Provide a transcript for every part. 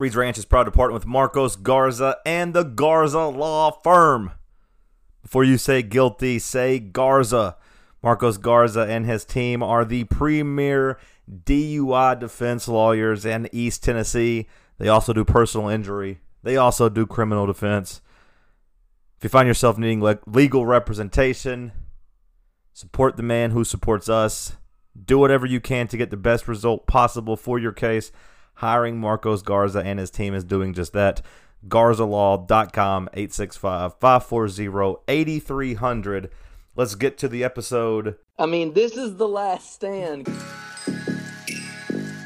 Reed's Ranch is proud to partner with Marcos Garza and the Garza Law Firm. Before you say guilty, say Garza. Marcos Garza and his team are the premier DUI defense lawyers in East Tennessee. They also do personal injury, they also do criminal defense. If you find yourself needing le- legal representation, support the man who supports us. Do whatever you can to get the best result possible for your case hiring Marcos Garza and his team is doing just that. GarzaLaw.com, 865 540 8300. Let's get to the episode. I mean, this is the last stand.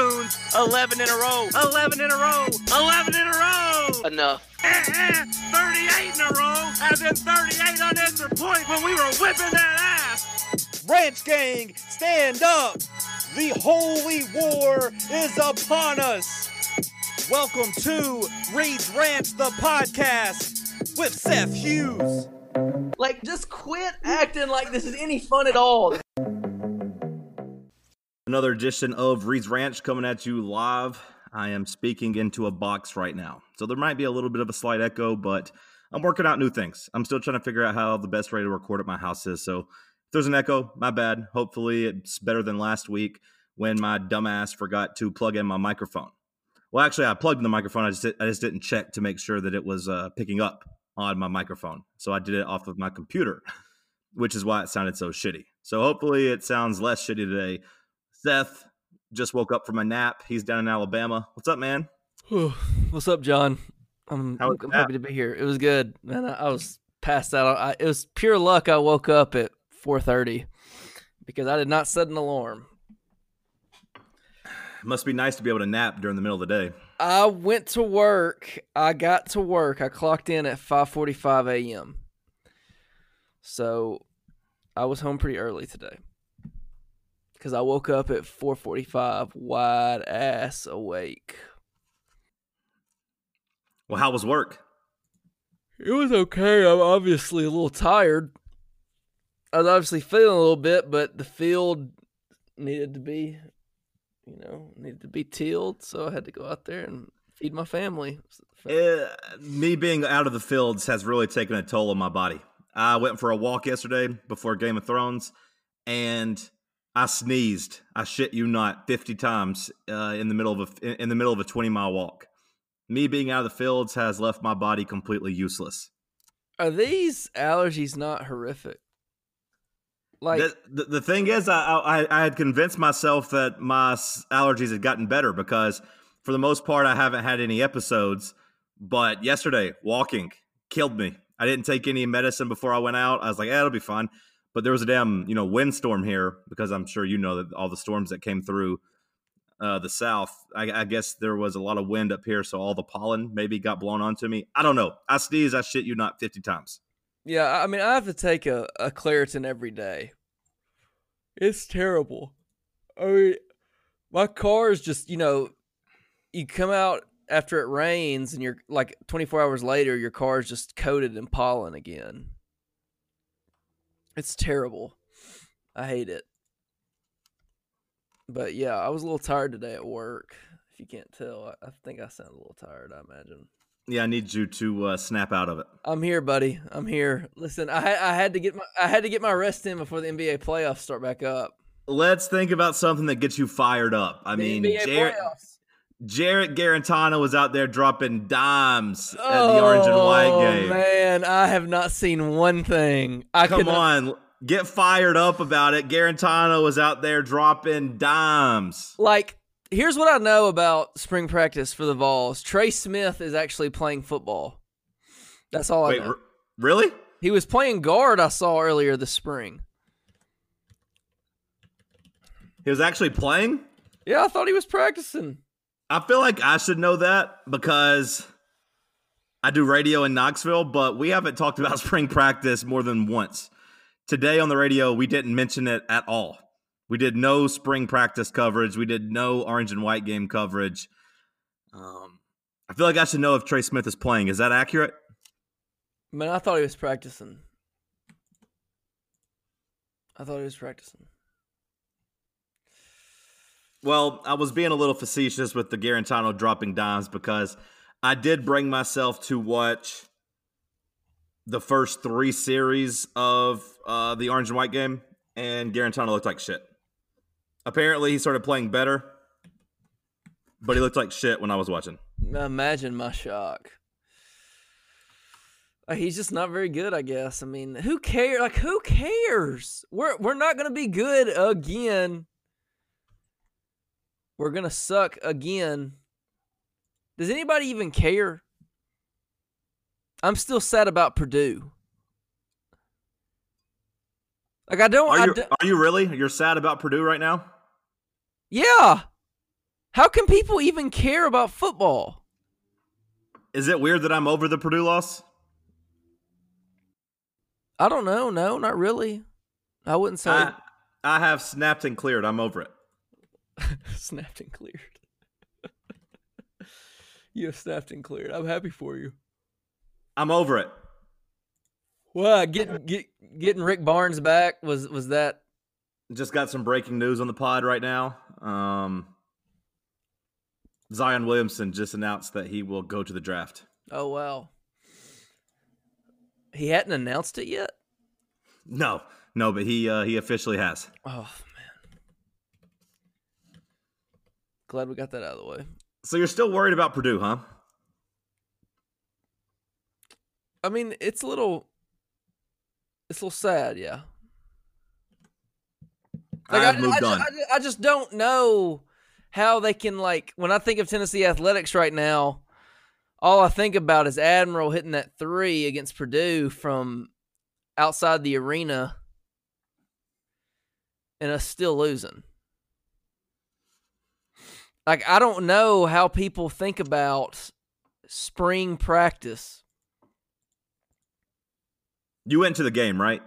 11 in a row. 11 in a row. 11 in a row. Enough. Eh, eh, 38 in a row. As in 38 unanswered point when we were whipping that ass. Ranch Gang, stand up. The holy war is upon us. Welcome to Reed's Ranch, the podcast with Seth Hughes. Like, just quit acting like this is any fun at all. Another edition of Reed's Ranch coming at you live. I am speaking into a box right now. So there might be a little bit of a slight echo, but I'm working out new things. I'm still trying to figure out how the best way to record at my house is. So if there's an echo, my bad. Hopefully it's better than last week when my dumbass forgot to plug in my microphone. Well, actually, I plugged in the microphone. I just, I just didn't check to make sure that it was uh, picking up on my microphone. So I did it off of my computer, which is why it sounded so shitty. So hopefully it sounds less shitty today. Seth just woke up from a nap. He's down in Alabama. What's up, man? What's up, John? I'm, I'm happy to be here. It was good, man. I, I was passed out. I, it was pure luck. I woke up at 4:30 because I did not set an alarm. It must be nice to be able to nap during the middle of the day. I went to work. I got to work. I clocked in at 5:45 a.m. So I was home pretty early today because I woke up at 4:45, wide ass awake. Well, how was work? It was okay. I'm obviously a little tired. I was obviously feeling a little bit, but the field needed to be, you know, needed to be tilled, so I had to go out there and feed my family. Eh, me being out of the fields has really taken a toll on my body. I went for a walk yesterday before Game of Thrones, and I sneezed. I shit you not, fifty times uh, in the middle of a in the middle of a twenty mile walk. Me being out of the fields has left my body completely useless. Are these allergies not horrific? Like, the, the, the thing is, I, I I had convinced myself that my allergies had gotten better because for the most part I haven't had any episodes. But yesterday, walking killed me. I didn't take any medicine before I went out. I was like, yeah, it'll be fine. But there was a damn you know windstorm here because I'm sure you know that all the storms that came through uh, the south. I, I guess there was a lot of wind up here, so all the pollen maybe got blown onto me. I don't know. I sneeze. I shit you not fifty times. yeah, I mean, I have to take a, a Claritin every day. It's terrible. I mean, my car is just, you know, you come out after it rains and you're like 24 hours later, your car is just coated in pollen again. It's terrible. I hate it. But yeah, I was a little tired today at work. If you can't tell, I, I think I sound a little tired, I imagine. Yeah, I need you to uh, snap out of it. I'm here, buddy. I'm here. Listen, I had I had to get my I had to get my rest in before the NBA playoffs start back up. Let's think about something that gets you fired up. I The mean, NBA Jarrett, playoffs. Jarrett Guarantano was out there dropping dimes at the orange and white Oh, game. man, I have not seen one thing. I Come on, get fired up about it. Guarantano was out there dropping dimes. Like, here's what I know about spring practice for the Vols. Trey Smith is actually playing football. That's all Wait, I know. r- really? he was playing guard. I saw earlier this spring. He was actually playing? Yeah, I thought he was practicing. I feel like I should know that because I do radio in Knoxville, but we haven't talked about spring practice more than once. Today on the radio, we didn't mention it at all. We did no spring practice coverage. We did no orange and white game coverage. Um, I feel like I should know if Trey Smith is playing. Is that accurate? Man, I thought he was practicing. I thought he was practicing. Well, I was being a little facetious with the Guarantano dropping dimes because I did bring myself to watch the first three series of uh, the orange and white game, and Guarantano looked like shit. Apparently, he started playing better, but he looked like shit when I was watching. Imagine my shock. Uh, He's just not very good, I guess. I mean, who cares? Like, who cares? We're we're not gonna be good again. We're gonna suck again. Does anybody even care? I'm still sad about Purdue. Like I don't. Are you, don't- are you really? You're sad about Purdue right now? yeah. How can people even care about football? Is it weird that I'm over the Purdue loss? I don't know. No, not really. I wouldn't say I, I have snapped and cleared. I'm over it. snapped and cleared. you have snapped and cleared. I'm happy for you. I'm over it. Well, getting get, getting Rick Barnes back was was that Just got some breaking news on the pod right now. Um, Zion Williamson just announced that he will go to the draft. oh wow. He hadn't announced it yet? No, no, but he uh, he officially has. Oh man. Glad we got that out of the way. So you're still worried about Purdue, huh? I mean, it's a little it's a little sad, yeah. Like, I've I, moved I, on. I, I just don't know how they can like when I think of Tennessee athletics right now, all I think about is Admiral hitting that three against Purdue from outside the arena and us still losing. Like I don't know how people think about spring practice. You went to the game, right?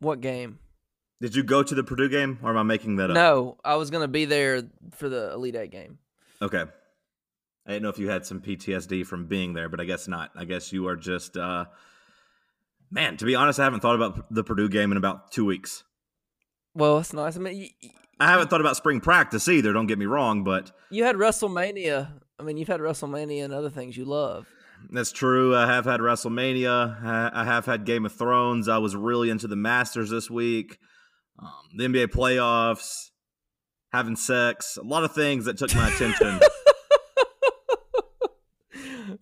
What game? Did you go to the Purdue game, or am I making that up? No, I was gonna be there for the Elite Eight game. Okay. I didn't know if you had some PTSD from being there, but I guess not. I guess you are just, uh, man. To be honest, I haven't thought about the Purdue game in about two weeks. Well, that's nice. I mean, I haven't thought about spring practice either. Don't get me wrong, but you had WrestleMania. I mean, you've had WrestleMania and other things you love. That's true. I have had WrestleMania. I have had Game of Thrones. I was really into the Masters this week. Um, the NBA playoffs, having sex, a lot of things that took my attention.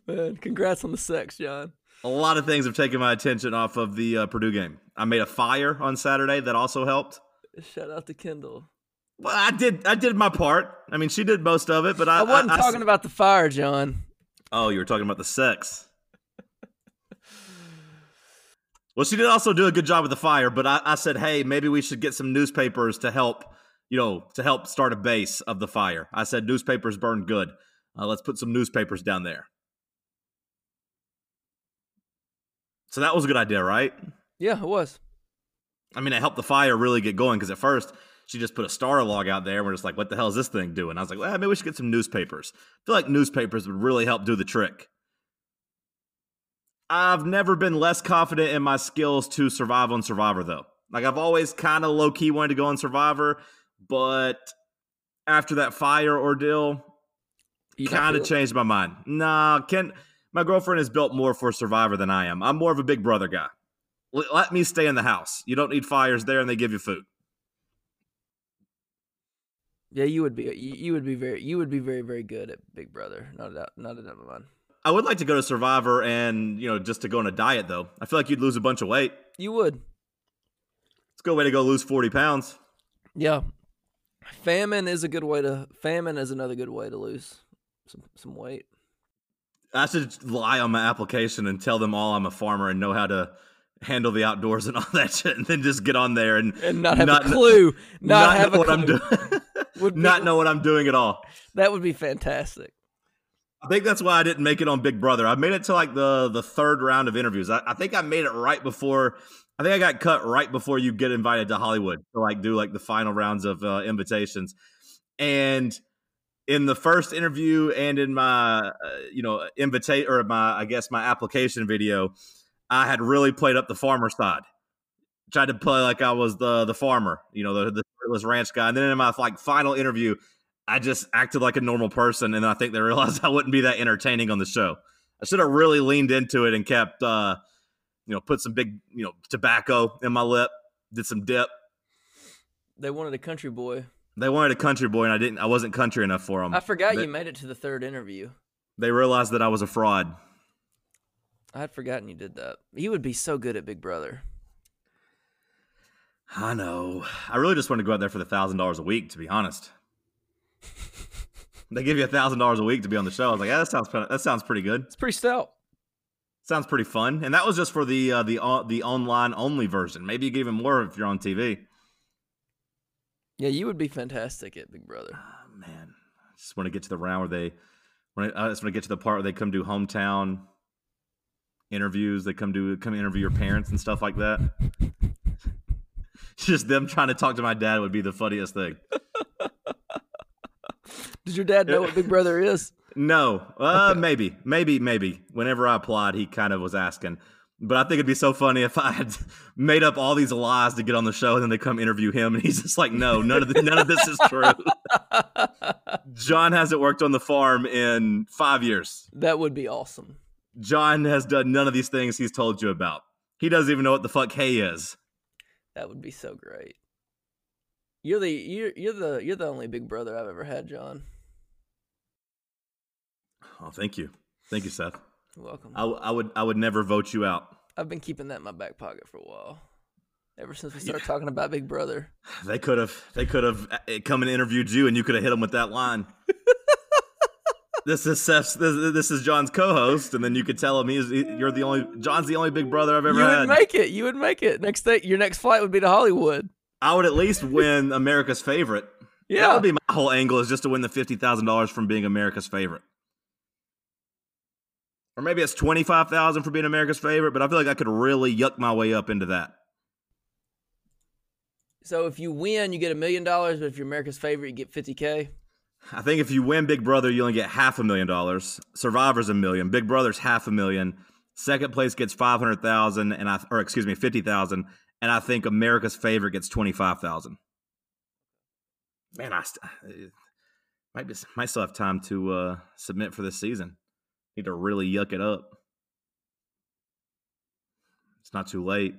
Man, congrats on the sex, John. a lot of things have taken my attention off of the uh, Purdue game. I made a fire on Saturday that also helped. Shout out to Kendall. Well, I did. I did my part. I mean, she did most of it, but I, I wasn't I- talking about the fire, John. Oh, you were talking about the sex. Well, she did also do a good job with the fire, but I, I said, hey, maybe we should get some newspapers to help, you know, to help start a base of the fire. I said, newspapers burn good. Uh, let's put some newspapers down there. So that was a good idea, right? Yeah, it was. I mean, it helped the fire really get going because at first she just put a star log out there. And we're just like, what the hell is this thing doing? I was like, well, maybe we should get some newspapers. I feel like newspapers would really help do the trick. I've never been less confident in my skills to survive on Survivor, though. Like, I've always kind of low key wanted to go on Survivor, but after that fire ordeal, You kind of changed my mind. Nah, Ken, my girlfriend is built more for Survivor than I am. I'm more of a Big Brother guy. Let me stay in the house. You don't need fires there, and they give you food. Yeah, you would be. You, would be very. You would be very, very good at Big Brother. Not a doubt. Not a doubt of mine. I would like to go to Survivor and you know just to go on a diet though. I feel like you'd lose a bunch of weight. You would. It's a good way to go lose forty pounds. Yeah. Famine is a good way to. Famine is another good way to lose some some weight. I should lie on my application and tell them all I'm a farmer and know how to handle the outdoors and all that shit, and then just get on there and And not have Not a clue. Not, have know a what clue. I'm doing. Would be- not know what I'm doing at all. That would be fantastic. I think that's why I didn't make it on Big Brother. I made it to like the the third round of interviews. I, I think I made it right before. I think I got cut right before you get invited to Hollywood to like do like the final rounds of uh, invitations. And in the first interview and in my uh, you know invitate or my I guess my application video, I had really played up the farmer side. Tried to play like I was the the farmer, you know, the the shirtless ranch guy. And then in my like final interview, I just acted like a normal person, and I think they realized I wouldn't be that entertaining on the show. I should have really leaned into it and kept, uh, you know, put some big, you know, tobacco in my lip, did some dip. They wanted a country boy. They wanted a country boy, and I didn't. I wasn't country enough for them. I forgot they, you made it to the third interview. They realized that I was a fraud. I had forgotten you did that. You would be so good at Big Brother. I know. I really just wanted to go out there for the thousand dollars a week, to be honest. they give you a thousand dollars a week to be on the show. I was like, yeah, that sounds that sounds pretty good. It's pretty stout. Sounds pretty fun. And that was just for the uh, the uh, the online only version. Maybe you get even more if you're on TV. Yeah, you would be fantastic at Big Brother. Oh, man, I just want to get to the round where they. When I, I just want to get to the part where they come do hometown interviews. They come do come interview your parents and stuff like that. just them trying to talk to my dad would be the funniest thing. Did your dad know what Big Brother is? No, uh, maybe, maybe, maybe. Whenever I applied, he kind of was asking. But I think it'd be so funny if I had made up all these lies to get on the show, and then they come interview him, and he's just like, "No, none of the, none of this is true." John hasn't worked on the farm in five years. That would be awesome. John has done none of these things he's told you about. He doesn't even know what the fuck hay is. That would be so great. You're the you're you're the you're the only Big Brother I've ever had, John. Oh, thank you, thank you, Seth. You're welcome. I, I would I would never vote you out. I've been keeping that in my back pocket for a while. Ever since we started talking about Big Brother. They could have they could have uh, come and interviewed you, and you could have hit him with that line. this is Seth's. This, this is John's co-host, and then you could tell him he's he, you're the only John's the only big brother I've ever You had. would make it. You would make it. Next day, your next flight would be to Hollywood. I would at least win America's favorite. Yeah, that would be my whole angle is just to win the fifty thousand dollars from being America's favorite. Or maybe it's twenty five thousand for being America's favorite, but I feel like I could really yuck my way up into that. So if you win, you get a million dollars, but if you're America's favorite, you get 50k. I think if you win Big Brother, you only get half a million dollars. Survivor's a million. Big Brother's half a million. Second place gets five hundred thousand, and I or excuse me, fifty thousand, and I think America's favorite gets twenty five thousand. Man, I st- might be, might still have time to uh, submit for this season. Need to really yuck it up. It's not too late.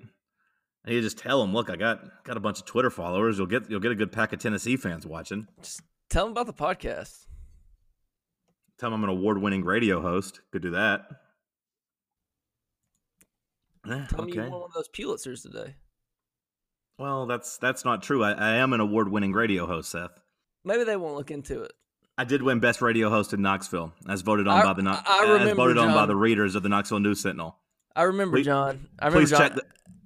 I need to just tell them, look, I got got a bunch of Twitter followers. You'll get you'll get a good pack of Tennessee fans watching. Just tell them about the podcast. Tell them I'm an award winning radio host. Could do that. Tell me you won one of those Pulitzers today. Well, that's that's not true. I, I am an award winning radio host, Seth. Maybe they won't look into it. I did win best radio host in Knoxville, as voted on I- by the I as remember, voted on by the readers of the Knoxville News Sentinel. I remember, Please- John. I remember, Please John. check the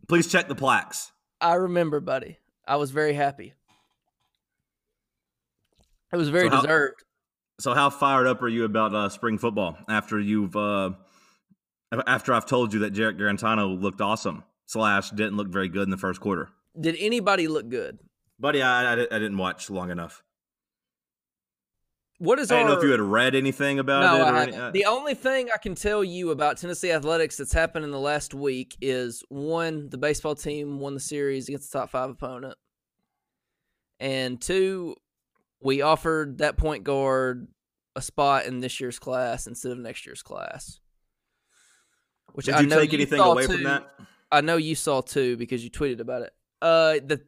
please check the plaques. I remember, buddy. I was very happy. It was very So how- deserved. So, how fired up are you about uh, spring football after you've uh, after I've told you that Jarrett Guarantano looked awesome slash didn't look very good in the first quarter? Did anybody look good? Buddy, I, I, I didn't watch long enough. What is I didn't know if you had read anything about no, it. I any, uh, the only thing I can tell you about Tennessee athletics that's happened in the last week is one, the baseball team won the series against the top five opponent, and two, we offered that point guard a spot in this year's class instead of next year's class. Which did I you know take anything away too. from that? I know you saw too because you tweeted about it. Uh, that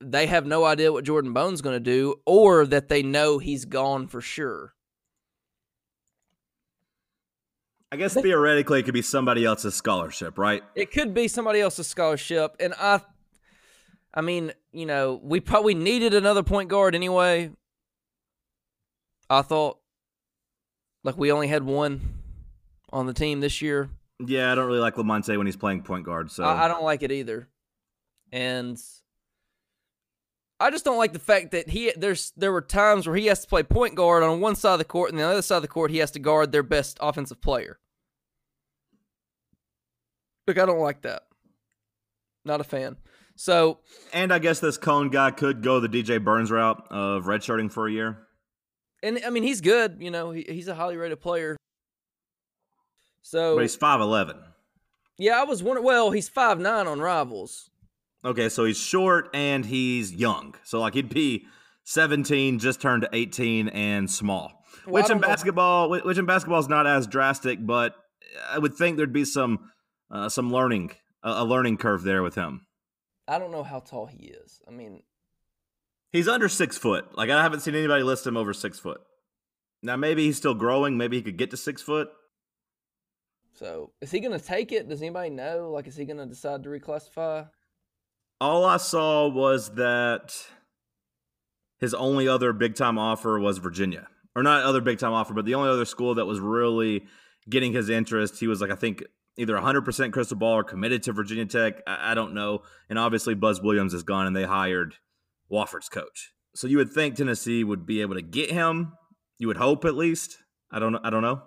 they have no idea what Jordan Bone's going to do, or that they know he's gone for sure. I guess theoretically it could be somebody else's scholarship, right? It could be somebody else's scholarship, and I, I mean, you know, we probably needed another point guard anyway. I thought, like, we only had one on the team this year. Yeah, I don't really like Lamonte when he's playing point guard. So I, I don't like it either, and I just don't like the fact that he there's there were times where he has to play point guard on one side of the court, and the other side of the court he has to guard their best offensive player. Look, I don't like that. Not a fan. So And I guess this Cone guy could go the DJ Burns route of redshirting for a year. And I mean, he's good. You know, he, he's a highly rated player. So But he's 5'11. yeah, I was wondering. Well, he's five nine on Rivals. Okay, so he's short and he's young. So like he'd be 17, just turned 18 and small. Well, which in don't know. basketball, which in basketball is not as drastic, but I would think there'd be some uh, some learning a learning curve there with him. I don't know how tall he is. I mean, He's under six foot. Like I haven't seen anybody list him over six foot. Now maybe he's still growing. Maybe he could get to six foot. so is he going to take it? Does anybody know? Like, is he going to decide to reclassify? All I saw was that his only other big time offer was Virginia. Or not other big time offer, but the only other school that was really getting his interest. He was like, I think either 100% crystal ball or committed to Virginia Tech. I, I don't know. And obviously, Buzz Williams is gone and they hired Wofford's coach. So you would think Tennessee would be able to get him. You would hope at least. I don't. I don't know.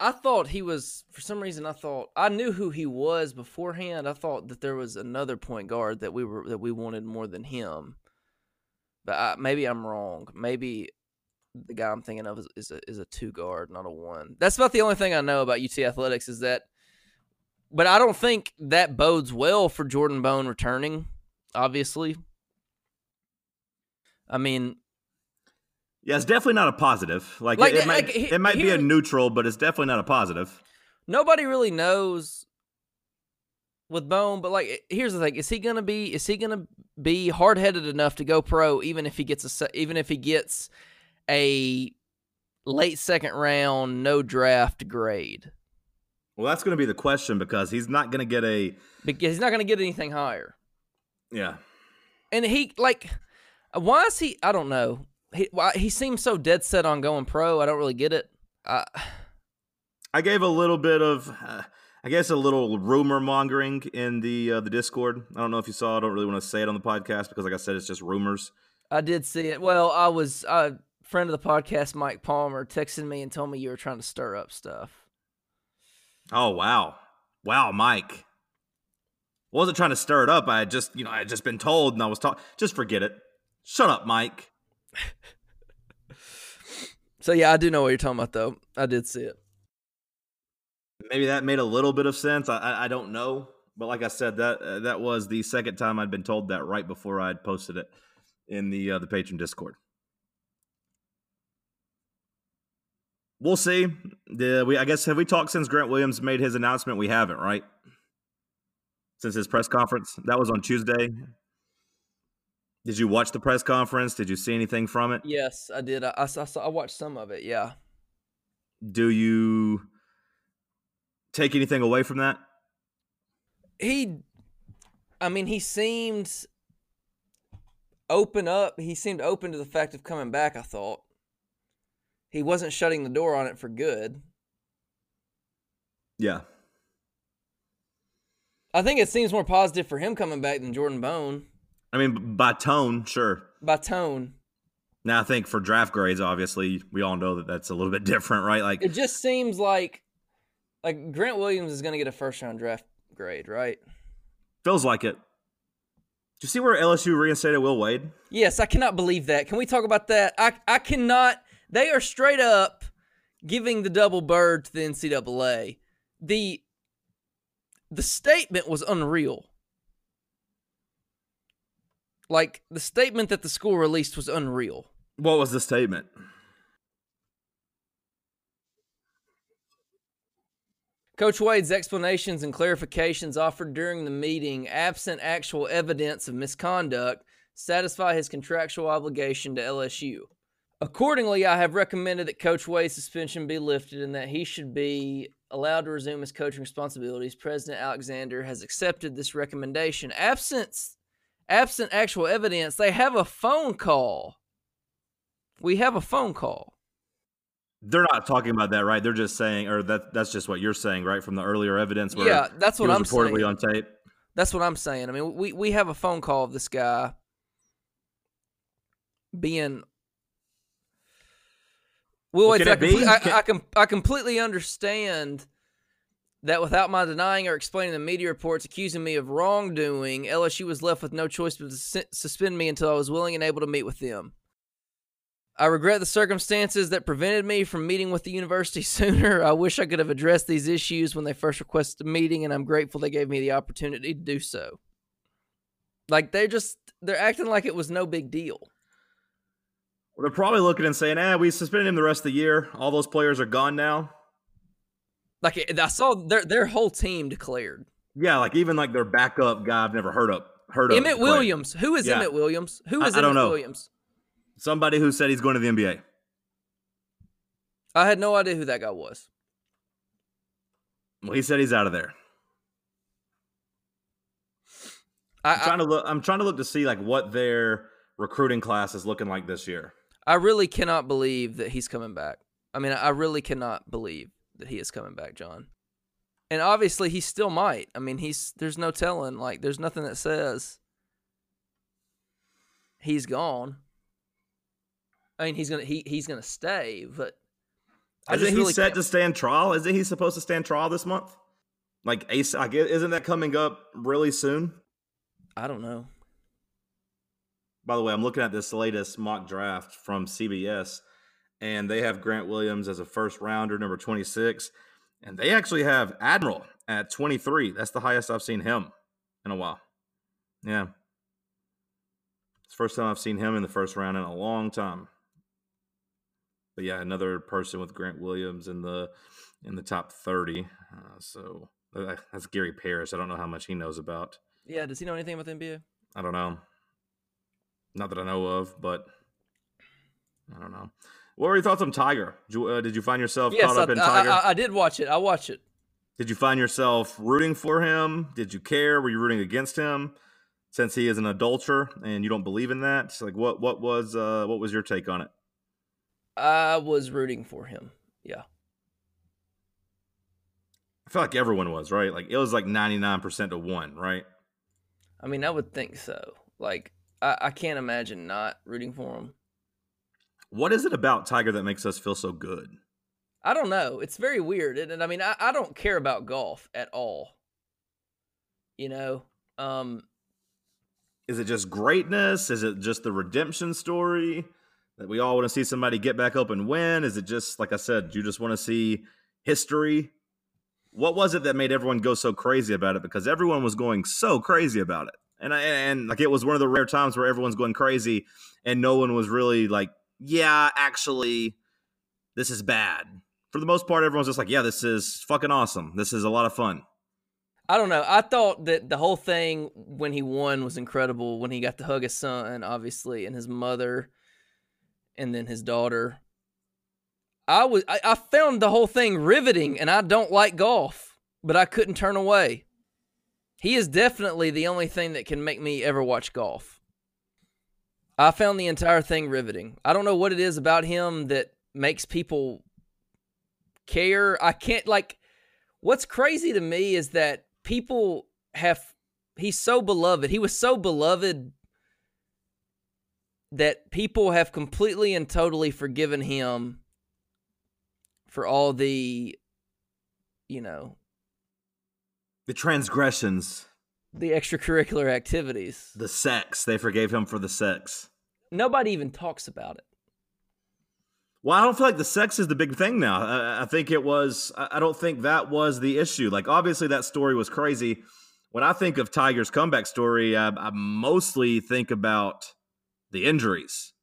I thought he was for some reason. I thought I knew who he was beforehand. I thought that there was another point guard that we were that we wanted more than him. But I, maybe I'm wrong. Maybe the guy I'm thinking of is, is a is a two guard, not a one. That's about the only thing I know about UT athletics is that. But I don't think that bodes well for Jordan Bone returning. Obviously, I mean, Yeah, it's definitely not a positive. Like, Like, it, it might, like, it might be a neutral, but it's definitely not a positive. nobody really knows with Bone, but like here's the thing: is he gonna be is he gonna be hard headed enough to go pro even if he gets a even if he gets a late second round no draft grade Well, that's going to be the question because he's not going to get a. because he's not gonna get anything higher. Yeah. And he like why is he? I don't know. He why, he seems so dead set on going pro. I don't really get it. I, I gave a little bit of, uh, I guess, a little rumor mongering in the uh, the Discord. I don't know if you saw. I don't really want to say it on the podcast because, like I said, it's just rumors. I did see it. Well, I was a friend of the podcast, Mike Palmer, texted me and told me you were trying to stir up stuff. Oh wow, wow, Mike. Wasn't trying to stir it up. I had just, you know, I had just been told, and I was talking. Just forget it. Shut up, Mike. So yeah, I do know what you're talking about, though. I did see it. Maybe that made a little bit of sense. I, I, I don't know, but like I said, that uh, that was the second time I'd been told that right before I'd posted it in the uh, the patron Discord. We'll see. The, we I guess have we talked since Grant Williams made his announcement? We haven't, right? Since his press conference, that was on Tuesday. Did you watch the press conference? Did you see anything from it? Yes, I did. I, I, saw, I watched some of it. Yeah. Do you take anything away from that? He, I mean, he seemed open up. He seemed open to the fact of coming back. I thought he wasn't shutting the door on it for good. Yeah. I think it seems more positive for him coming back than Jordan Bone I mean, by tone, sure. by tone. Now, I think for draft grades, obviously, we all know that that's a little bit different, right? Like, It just seems like like Grant Williams is going to get a first round draft grade, right? feels like it. Do you see where LSU reinstated Will Wade? Yes, I cannot believe that. Can we talk about that? I I cannot. They are straight up giving the double bird to the NCAA. The the statement was unreal. Like the statement that the school released was unreal. What was the statement? Coach Wade's explanations and clarifications offered during the meeting, absent actual evidence of misconduct, satisfy his contractual obligation to LSU. Accordingly, I have recommended that Coach Wade's suspension be lifted and that he should be allowed to resume his coaching responsibilities. President Alexander has accepted this recommendation. Absent, absent actual evidence, they have a phone call. We have a phone call. They're not talking about that, right? They're just saying, or that that's just what you're saying, right? From the earlier evidence where Yeah, that's what I'm reportedly saying. on tape. That's what I'm saying. I mean, we, we have a phone call of this guy being. Well, wait, I, be? I, Can- I, com- I completely understand that without my denying or explaining the media reports accusing me of wrongdoing, LSU was left with no choice but to sus- suspend me until I was willing and able to meet with them. I regret the circumstances that prevented me from meeting with the university sooner. I wish I could have addressed these issues when they first requested a meeting, and I'm grateful they gave me the opportunity to do so. Like they're just they're acting like it was no big deal. Well, they're probably looking and saying, "Ah, we suspended him the rest of the year. All those players are gone now." Like I saw their their whole team declared. Yeah, like even like their backup guy I've never heard of. Heard of Emmitt. Williams. Who is Yeah. Emmitt Williams? Who I- is I don't Emmitt know. Williams? Somebody who said he's going to the NBA. I had no idea who that guy was. Well, he said he's out of there. I, I'm trying to look. I'm trying to look to see like what their recruiting class is looking like this year. I really cannot believe that he's coming back. I mean, I really cannot believe that he is coming back, John. And obviously, he still might. I mean, he's there's no telling. Like, there's nothing that says he's gone. I mean, he's gonna he he's gonna stay, but I Isn't he really set can't- to stand trial? Isn't he supposed to stand trial this month? Like Ace, I guess, isn't that coming up really soon? I don't know. By the way, I'm looking at this latest mock draft from CBS, and they have Grant Williams as a first rounder, number 26, and they actually have Admiral at 23. That's the highest I've seen him in a while. Yeah, it's the first time I've seen him in the first round in a long time. But yeah, another person with Grant Williams in the in the top 30. Uh, so uh, that's Gary Parrish. I don't know how much he knows about. Yeah, does he know anything about the NBA? I don't know. Not that I know of, but I don't know. What were your thoughts on Tiger? Did you, uh, did you find yourself Yes, caught I, up in I- Tiger? I, I did watch it. I watched it. did you find yourself rooting for him? Did you care? Were you rooting against him since he is an adulterer and you don't believe in that? Like what what was uh, what was your take on it? I was rooting for him. Yeah. I feel like everyone was right. Like it was like ninety nine percent to one, right? I mean, I would think so. Like, I, I can't imagine not rooting for him. What is it about Tiger that makes us feel so good? I don't know. It's very weird. And, and I mean, I, I don't care about golf at all. You know? Um, Is it just greatness? Is it just the redemption story that we all want to see somebody get back up and win? Is it just like I said, you just want to see history? What was it that made everyone go so crazy about it? Because everyone was going so crazy about it, and I, and like it was one of the rare times where everyone's going crazy, and no one was really like, yeah, actually, this is bad. For the most part, everyone's just like, yeah, this is fucking awesome. This is a lot of fun. I don't know. I thought that the whole thing when he won was incredible. When he got to hug his son, obviously, and his mother, and then his daughter. I was I, I found the whole thing riveting, and I don't like golf, but I couldn't turn away. He is definitely the only thing that can make me ever watch golf. I found the entire thing riveting. I don't know what it is about him that makes people care. I can't like what's crazy to me is that people have he's so beloved. He was so beloved that people have completely and totally forgiven him for all the you know, The transgressions, the extracurricular activities. the sex, they forgave him for the sex. Nobody even talks about it. Well, I don't feel like the sex is the big thing now. I, I think it was. I don't think that was the issue. Like, obviously, that story was crazy. When I think of Tiger's comeback story, I, I mostly think about the injuries.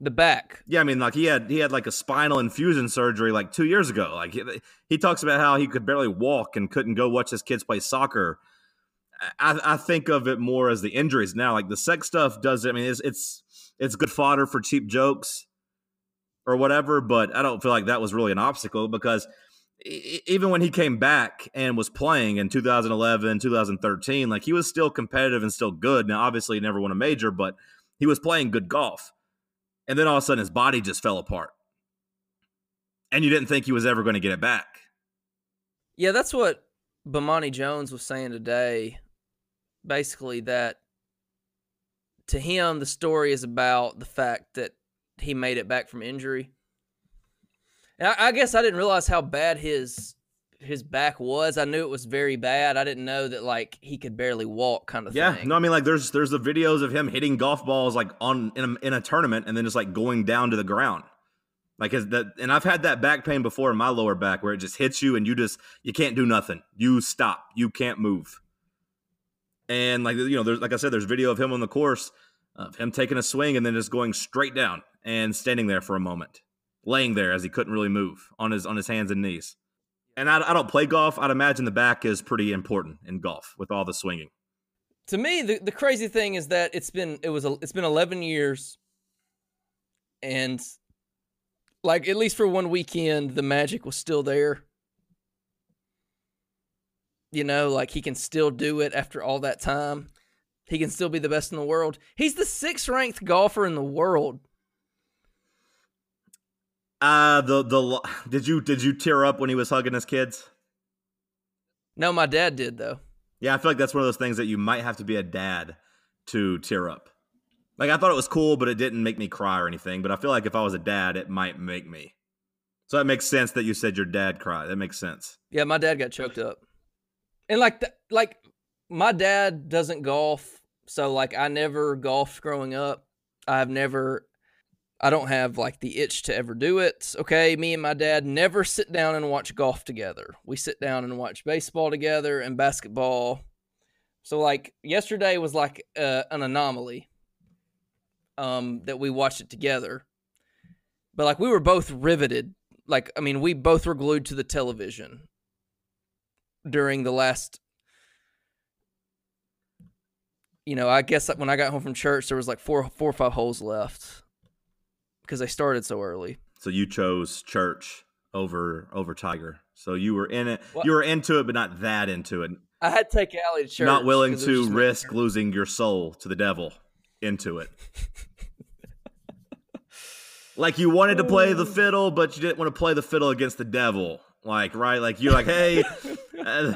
The back. Yeah, I mean, like he had he had like a spinal infusion surgery like two years ago. Like he, he talks about how he could barely walk and couldn't go watch his kids play soccer. I, I think of it more as the injuries now. Like the sex stuff does. I mean, it's it's it's good fodder for cheap jokes or whatever. But I don't feel like that was really an obstacle because even when he came back and was playing in 2011, 2013, like he was still competitive and still good. Now, obviously, he never won a major, but he was playing good golf. And then all of a sudden, his body just fell apart. And you didn't think he was ever going to get it back. Yeah, that's what Bomani Jones was saying today. Basically, that to him, the story is about the fact that he made it back from injury. I, I guess I didn't realize how bad his his back was. I knew it was very bad. I didn't know that like he could barely walk, kind of Yeah, thing. no, I mean like there's there's the videos of him hitting golf balls like on in a, in a tournament and then just like going down to the ground. Like is that and I've had that back pain before in my lower back where it just hits you and you just you can't do nothing. You stop. You can't move. And like you know, there's like I said, there's video of him on the course of him taking a swing and then just going straight down and standing there for a moment, laying there as he couldn't really move on his on his hands and knees. And I, I don't play golf. I'd imagine the back is pretty important in golf with all the swinging. to me the, the crazy thing is that it's been it was a, it's been 11 years and like at least for one weekend the magic was still there you know like he can still do it after all that time he can still be the best in the world he's the sixth ranked golfer in the world Uh the the did you did you tear up when he was hugging his kids? no my dad did though Yeah, I feel like that's one of those things that you might have to be a dad to tear up. Like I thought it was cool, but it didn't make me cry or anything. But I feel like if I was a dad, it might make me. So that makes sense that you said your dad cried. That makes sense. Yeah, my dad got choked up. And like th- like my dad doesn't golf, so like I never golfed growing up. I've never I don't have like the itch to ever do it. Okay, me and my dad never sit down and watch golf together. We sit down and watch baseball together and basketball. So like yesterday was like uh, an anomaly um that we watched it together. But like we were both riveted. Like I mean, we both were glued to the television during the last you know i guess when i got home from church there was like four four or five holes left because I started so early So you chose church over over Tiger. So you were in it. Well- you were into it, but not that into it. i had to take Allie to church not willing to risk losing your soul to the devil into it. like you wanted to play the fiddle, but you didn't want to play the fiddle against the devil. Like, right? Like you're like, hey, uh,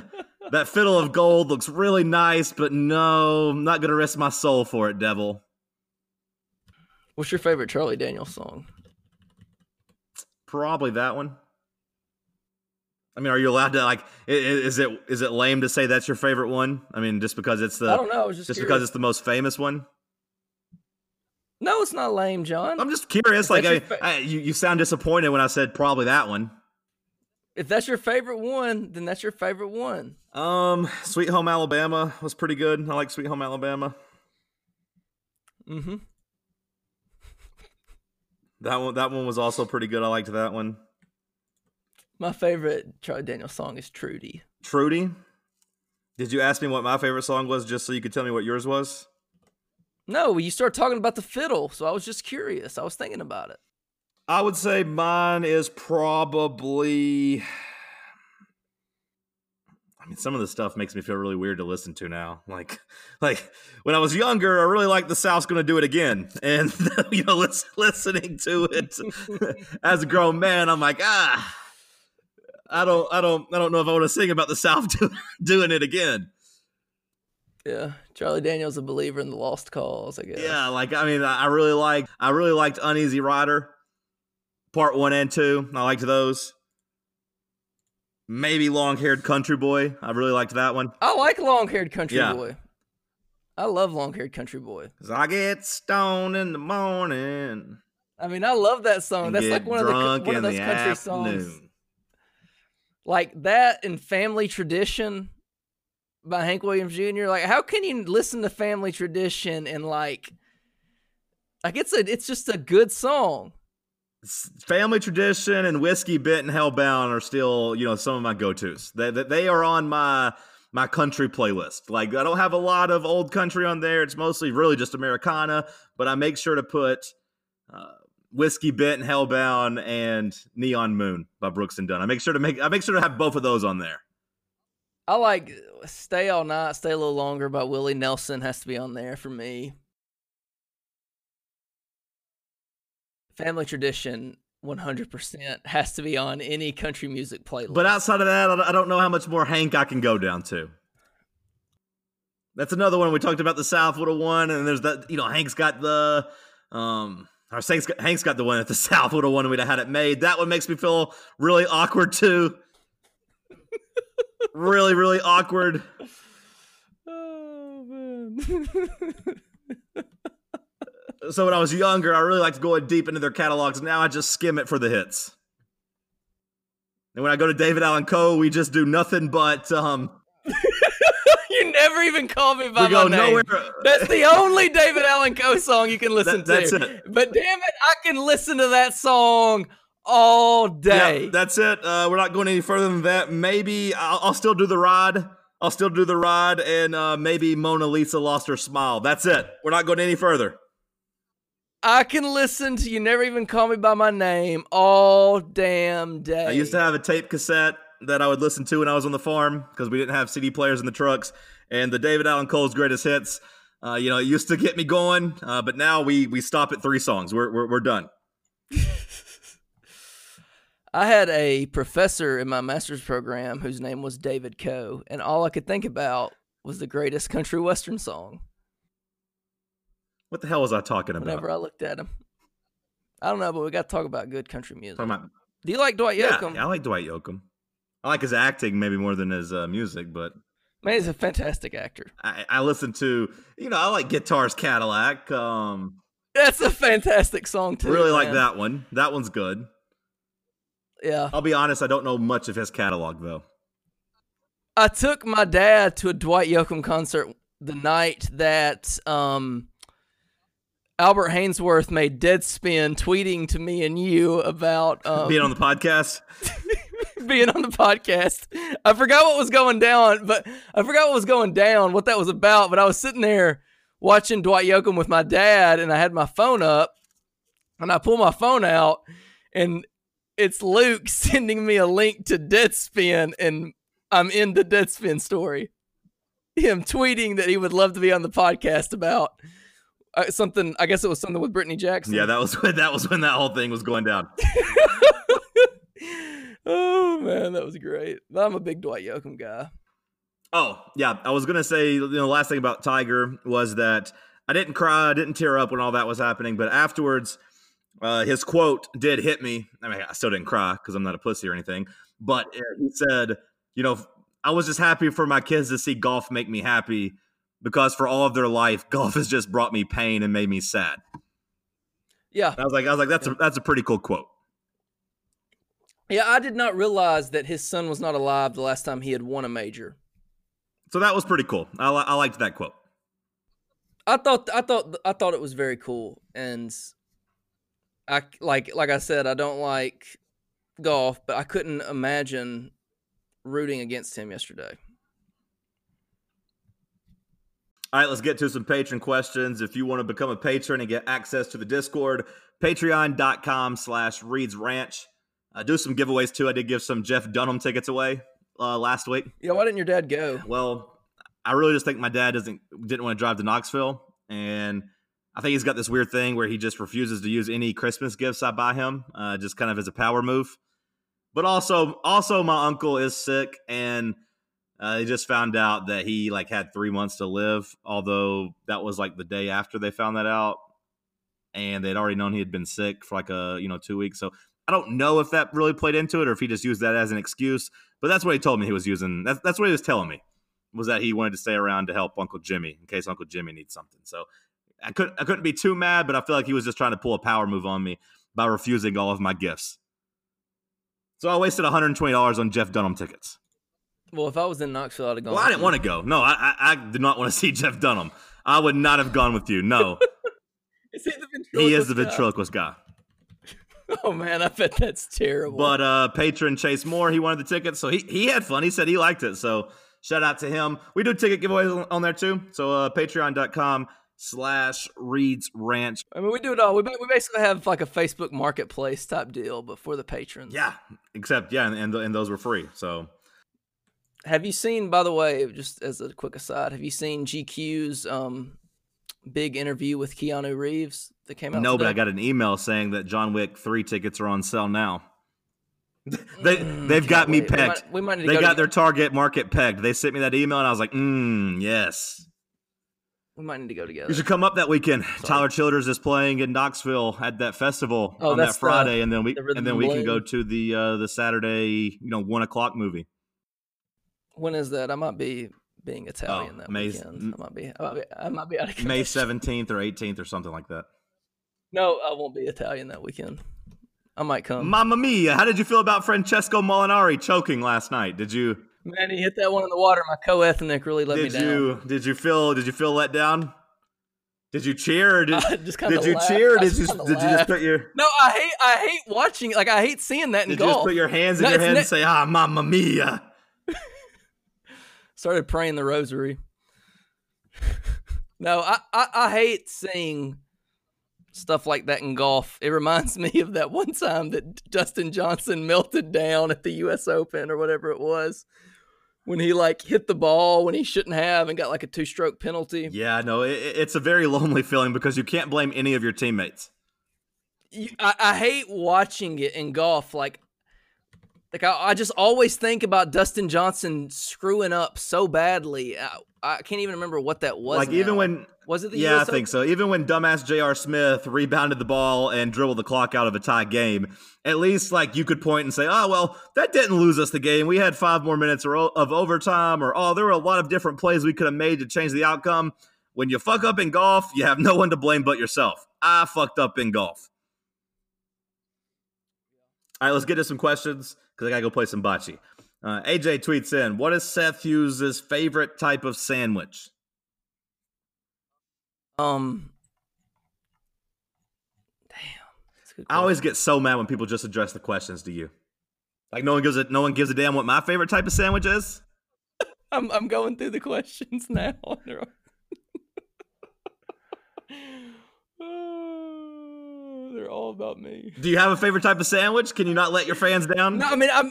that fiddle of gold looks really nice, but no, I'm not gonna risk my soul for it, devil. What's your favorite charlie daniels song Probably that one. I mean, are you allowed to like? Is it is it lame to say that's your favorite one? I mean, just because it's the i don't know i just, just because it's the most famous one. no it's not lame john I'm just curious. Like, I, fa- I, you, you sound disappointed when I said probably that one. if that's your favorite one then that's your favorite one Um, Sweet Home Alabama was pretty good. I like Sweet Home Alabama. mm-hmm That one, that one was also pretty good. I liked that one. my favorite charlie daniels song is trudy Trudy, did you ask me what my favorite song was just so you could tell me what yours was? no you started talking about the fiddle so i was just curious i was thinking about it I would say mine is probably. I mean, some of the stuff makes me feel really weird to listen to now. Like, like when I was younger, I really liked the South's going to do it again, and you know, lis- listening to it as a grown man, I'm like, ah, I don't, I don't, I don't know if I want to sing about the South do- doing it again. yeah charlie daniels a believer in the lost cause i guess Yeah, like I mean, I I really like, I really liked Uneasy Rider, part one and two. I liked those. Maybe Long Haired Country Boy. I really liked that one. I like long haired country Yeah. boy. I love long haired country boy. Cause I get stoned in the morning. I mean, I love that song. That's like one of the one of those country songs. Like that and Family Tradition by Hank Williams Jr. Like, how can you listen to Family Tradition and like, like it's a it's just a good song. Family Tradition and Whiskey Bent and Hellbound are still, you know, some of my go-tos. They, they, are on my my country playlist. Like I don't have a lot of old country on there. It's mostly really just Americana, but I make sure to put uh, Whiskey Bent and Hellbound and Neon Moon by Brooks and Dunn. I make sure to make I make sure to have both of those on there. I like Stay All Night, Stay a Little Longer by Willie Nelson has to be on there for me. Family Tradition 100% has to be on any country music playlist. But outside of that, I don't know how much more Hank I can go down to. That's another one we talked about. The South would have won, and there's that. You know, Hank's got the. Um, or Hank's got, Hank's got the one that the South would have won. and We'd have had it made. That one makes me feel really awkward too. really, really awkward. Oh man. So when I was younger, I really liked going deep into their catalogs. Now I just skim it for the hits. And when I go to David Allen Coe, we just do nothing but um, you never even call me by we my name. nowhere. That's the only David Allen Coe song you can listen That- that's to. it. But damn it, I can listen to that song all day. Yeah, that's it. Uh, we're not going any further than that. Maybe I'll, I'll still do the ride. I'll still do the ride, and uh, maybe Mona Lisa lost her smile. That's it. We're not going any further. I can listen to You Never Even Call Me By My Name all damn day. I used to have a tape cassette that I would listen to when I was on the farm because we didn't have CD players in the trucks. And the David Allen Coe's greatest hits, uh, you know, it used to get me going, uh, but now we we stop at three songs. We're we're, we're done. I had a professor in my master's program whose name was David Coe, and all I could think about was the greatest country western song What the hell was I talking about? whenever I looked at him. I don't know, but we got to talk about good country music. About- Do you like Dwight Yoakam? yeah, I like Dwight Yoakam. I like his acting maybe more than his uh, music, but Man, he's a fantastic actor. I, I listen to you know I like Guitars Cadillac. Um, That's a fantastic song too. really like that one. That one's good. Yeah. I'll be honest, I don't know much of his catalog though. I took my dad to a Dwight Yoakam concert the night that um, Albert Haynesworth made Deadspin tweeting to me and you about um, Being on the podcast, being on the podcast. I forgot what was going down, but I forgot what was going down, what that was about. But I was sitting there watching Dwight Yoakam with my dad, and I had my phone up, and I pull my phone out, and it's Luke sending me a link to Deadspin, and I'm in the Deadspin story. Him tweeting that he would love to be on the podcast about uh, something. I guess it was something with Brittany Jackson. yeah, that was when that was when that whole thing was going down. oh man, that was great. I'm a big Dwight Yoakam guy. Oh, yeah. I was gonna say, you know, the last thing about Tiger was that I didn't cry, I didn't tear up when all that was happening, but afterwards, uh, his quote did hit me. I mean, I still didn't cry because I'm not a pussy or anything, but uh, he said, you know, I was just happy for my kids to see golf make me happy because for all of their life, golf has just brought me pain and made me sad. Yeah, I was like, I was like, that's a that's a pretty cool quote. yeah. I did not realize that his son was not alive the last time he had won a major. So that was pretty cool. I, li- I liked that quote. I thought, I thought, I thought it was very cool, and I like, like I said, I don't like golf, but I couldn't imagine rooting against him yesterday. All right, let's get to some patron questions. If you want to become a patron and get access to the Discord, patreon.com slash Reed's Ranch. Uh, do some giveaways too. I did give some Jeff Dunham tickets away uh, last week. Yeah, why didn't your dad go? Well, I really just think my dad doesn't didn't want to drive to Knoxville, and I think he's got this weird thing where he just refuses to use any Christmas gifts I buy him, uh, just kind of as a power move. But also, also my uncle is sick, and uh, they just found out that he like had three months to live. Although that was like the day after they found that out, and they'd already known he had been sick for like a you know two weeks. So I don't know if that really played into it or if he just used that as an excuse. But that's what he told me he was using. That's that's what he was telling me was that he wanted to stay around to help Uncle Jimmy in case Uncle Jimmy needs something. So I couldn't I couldn't be too mad, but I feel like he was just trying to pull a power move on me by refusing all of my gifts. So I wasted $120 on Jeff Dunham tickets. Well, if I was in Knoxville, I'd have gone. Well, I didn't want to go. No, I, I I did not want to see Jeff Dunham. I would not have gone with you. No, Is he the he is the ventriloquist guy? Oh man, I bet that's terrible. But uh patron Chase Moore, he wanted the tickets, so he he had fun. He said he liked it. So shout out to him. We do ticket giveaways on- on there too. So uh patreon.com slash Reed's Ranch. I mean, we do it all. We we basically have like a Facebook Marketplace type deal, but for the patrons. Yeah. Except yeah, and, and, and those were free. So Have you seen, by the way, just as a quick aside, have you seen GQ's um big interview with Keanu Reeves that came out? no, but? I got an email saying that John Wick three tickets are on sale now. they they've got me Wait, we pegged. might- we might need to they go got to- their target market pegged. They sent me that email and I was like, mm, yes. we might need to go together. You should come up that weekend. Tyler Childers is playing in Knoxville at that festival Oh, on that that's the- Friday, and then we the and then we can go to the uh, the Saturday, you know, one o'clock movie. When is that? I might be being Italian Oh, that May- weekend. I might be. I might be, I might be out of May seventeenth or eighteenth or something like that. No, I won't be Italian that weekend. I might come. Mamma mia! How did you feel about Francesco Molinari choking last night? Did you Man, he hit that one in the water. My co-ethnic really let did me down. you did you feel did you feel let down? Did you cheer? Or did just did you laughed. cheer? Or did just you did you just put your No, I hate. I hate watching. Like I hate seeing that in did you golf. just put your hands in No, your head ne- and say ah Mamma mia? Started praying the rosary. no, I, I I hate seeing stuff like that in golf. It reminds me of that one time that Dustin Johnson melted down at the U.S. Open or whatever it was. When he like hit the ball when he shouldn't have and got like a two-stroke penalty. Yeah, no, it, it's a very lonely feeling because you can't blame any of your teammates. you, I, I hate watching it in golf. Like, like I, I just always think about Dustin Johnson screwing up so badly. I, I can't even remember what that was. like even when was it the yeah, I US think so. Even when dumbass J.R. Smith rebounded the ball and dribbled the clock out of a tie game, at least like you could point and say, "Oh well, that didn't lose us the game. We had five more minutes or of overtime," or "Oh, there were a lot of different plays we could have made to change the outcome." When you fuck up in golf, you have no one to blame but yourself. I fucked up in golf. All right, let's get to some questions because I gotta go play some bocce. Uh, AJ tweets in, "What is Seth Hughes' favorite type of sandwich?" Um. Damn. that's a good I always get so mad when people just address the questions to you. Like no one gives a no one gives a damn what my favorite type of sandwich is. I'm I'm going through the questions now. They're all- They're all about me. Do you have a favorite type of sandwich? Can you not let your fans down? No, I mean I'm.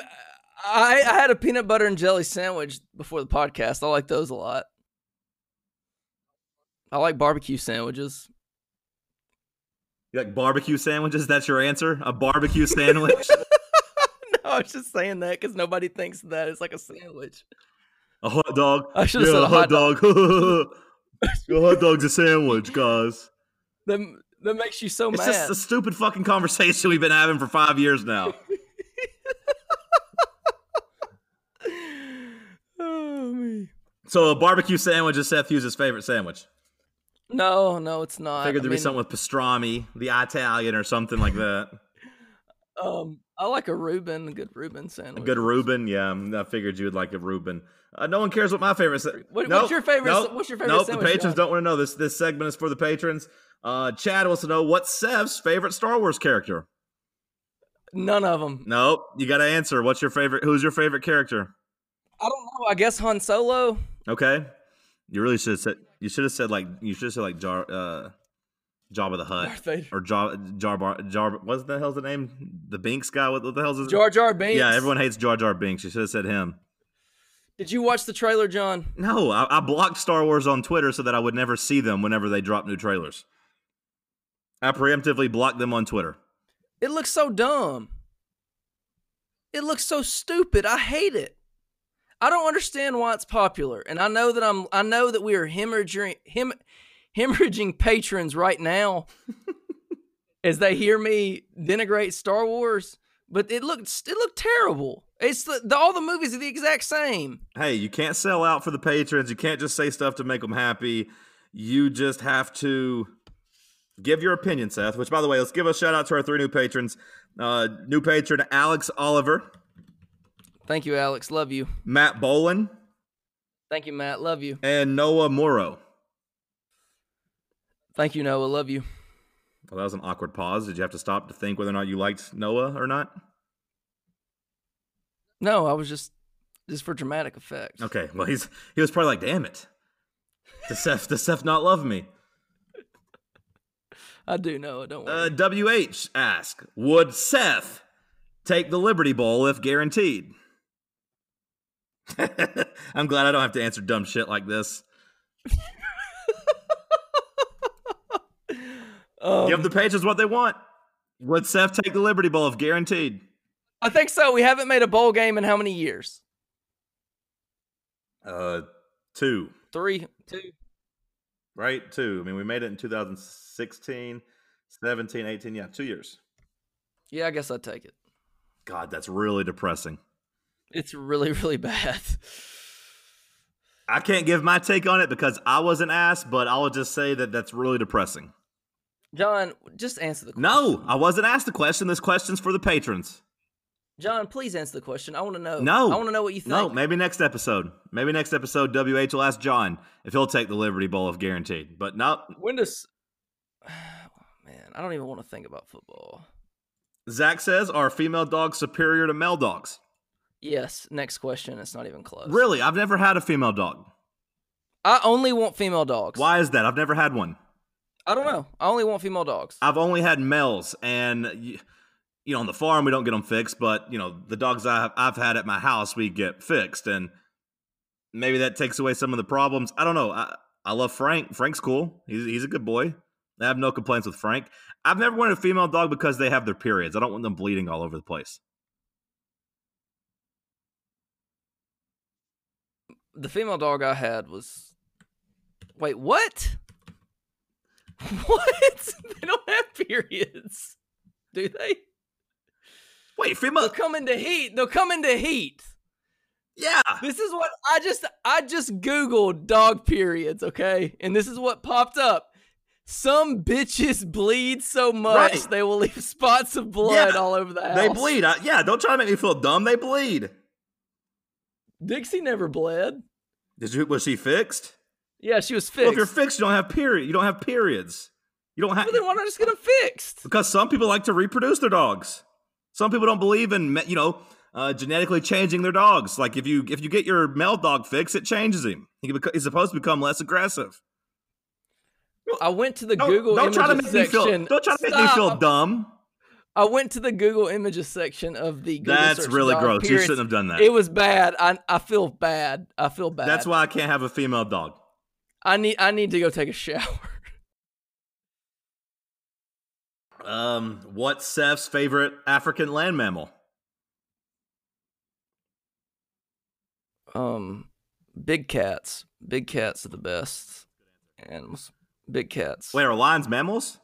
I, I had a peanut butter and jelly sandwich before the podcast. I like those a lot. I like barbecue sandwiches. You like barbecue sandwiches? That's your answer? A barbecue sandwich? no, I was just saying that because nobody thinks that it's like a sandwich. a hot dog? I should've yeah, said a a hot hot dog. a hot dog's a sandwich, guys. That that makes you so It's mad. It's just a stupid fucking conversation we've been having for five years now. oh me. So a barbecue sandwich is Seth Hughes' favorite sandwich. No, no, it's not. I figured there'd be mean, something with pastrami, the Italian, or something like that. Um, I like a Reuben, a good Reuben sandwich. A good Reuben, yeah. I figured you would like a Reuben. Uh, no one cares what my favorite. Sa- What- Nope, what's your favorite- Nope, what's your favorite Nope, sandwich, the patrons John? don't want to know this. This segment is for the patrons. Uh, Chad wants to know what's Seth's favorite Star Wars character. None of them. Nope, you got to answer. What's your favorite? Who's your favorite character? I don't know. I guess Han Solo. Okay, you really should have said. You should have said like you should have said like Jar, uh, Jabba the Hutt or Jar Jar Bar, Jar. What's the hell's the name? The Binks guy. What, what the hell's his? Jar Jar Binks. Yeah, everyone hates Jar Jar Binks. You should have said him. Did you watch the trailer, John? No, I, I blocked Star Wars on Twitter so that I would never see them whenever they drop new trailers. I preemptively blocked them on Twitter. It looks so dumb. It looks so stupid. I hate it. I don't understand why it's popular. And I know that I'm I know that we are hemorrhaging hem, hemorrhaging patrons right now as they hear me denigrate Star Wars, but it looked it looked terrible. It's the, the all the movies are the exact same. Hey, you can't sell out for the patrons. You can't just say stuff to make them happy. You just have to give your opinion, Seth. Which, by the way, let's give a shout out to our three new patrons. Uh, new patron Alex Oliver, Thank you, Alex. Love you. Matt Bolin, Thank you, Matt. Love you. and Noah Morrow. Thank you, Noah. Love you. Well, that was an awkward pause. Did you have to stop to think whether or not you liked Noah or not? No, I was just just for dramatic effect. Okay, well he's he was probably like, damn it. Does Seth does Seth not love me? I do know it. Don't worry. Uh, WH ask, would Seth take the Liberty Bowl if guaranteed? I'm glad I don't have to answer dumb shit like this. Um, Give the pages what they want. Would Seth take the Liberty Bowl if guaranteed? I think so. We haven't made a bowl game in how many years? Uh, two. Three, two. Right? Two. I mean, we made it in 2016, 17, 18. Yeah, two years. Yeah, I guess I'd take it. God, that's really depressing. It's really, really bad. I can't give my take on it because I wasn't asked, but I will just say that that's really depressing. John, just answer the question. No, I wasn't asked the question. This question's for the patrons. John, please answer the question. I want to know. No. I want to know what you think. No, maybe next episode. Maybe next episode, WH will ask John if he'll take the Liberty Bowl if guaranteed. But no, When does. Oh, man, I don't even want to think about football. Zach says, are female dogs superior to male dogs? Yes, next question. It's not even close. Really? I've never had a female dog. I only want female dogs. Why is that? I've never had one. I don't know. I only want female dogs. I've only had males, and y- you know, on the farm we don't get them fixed, but you know, the dogs I've, I've had at my house we get fixed, and maybe that takes away some of the problems. I don't know. I, I love Frank. Frank's cool. He's he's a good boy. I have no complaints with Frank. I've never wanted a female dog because they have their periods. I don't want them bleeding all over the place. the female dog I had was. Wait, what? What? they don't have periods, do they? Wait, They'll female? come into heat. They'll come into heat. Yeah. This is what I just I just googled dog periods, okay? And this is what popped up. Some bitches bleed so much Right. they will leave spots of blood Yeah, all over the house. They bleed. I, yeah, don't try to make me feel dumb. They bleed. Dixie never bled. Did you? Was she fixed? Yeah, she was Well, fixed. if you're fixed, you don't have period. You don't have periods. You don't have well, then why not just get them fixed? because some people like to reproduce their dogs. Some people don't believe in you know uh, genetically changing their dogs. Like if you if you get your male dog fixed, it changes him. He he's supposed to become less aggressive. I went to the Don't, Google don't try to images make me feel. section. Don't try to make me feel dumb. I went to the Google images section of the Google That's really gross. You shouldn't have done that. It was bad. I I feel bad. I feel bad. That's why I can't have a female dog. I need I need to go take a shower. Um, what's Seth's favorite African land mammal? Um, big cats. Big cats are the best animals. Big cats. Wait, are lions mammals?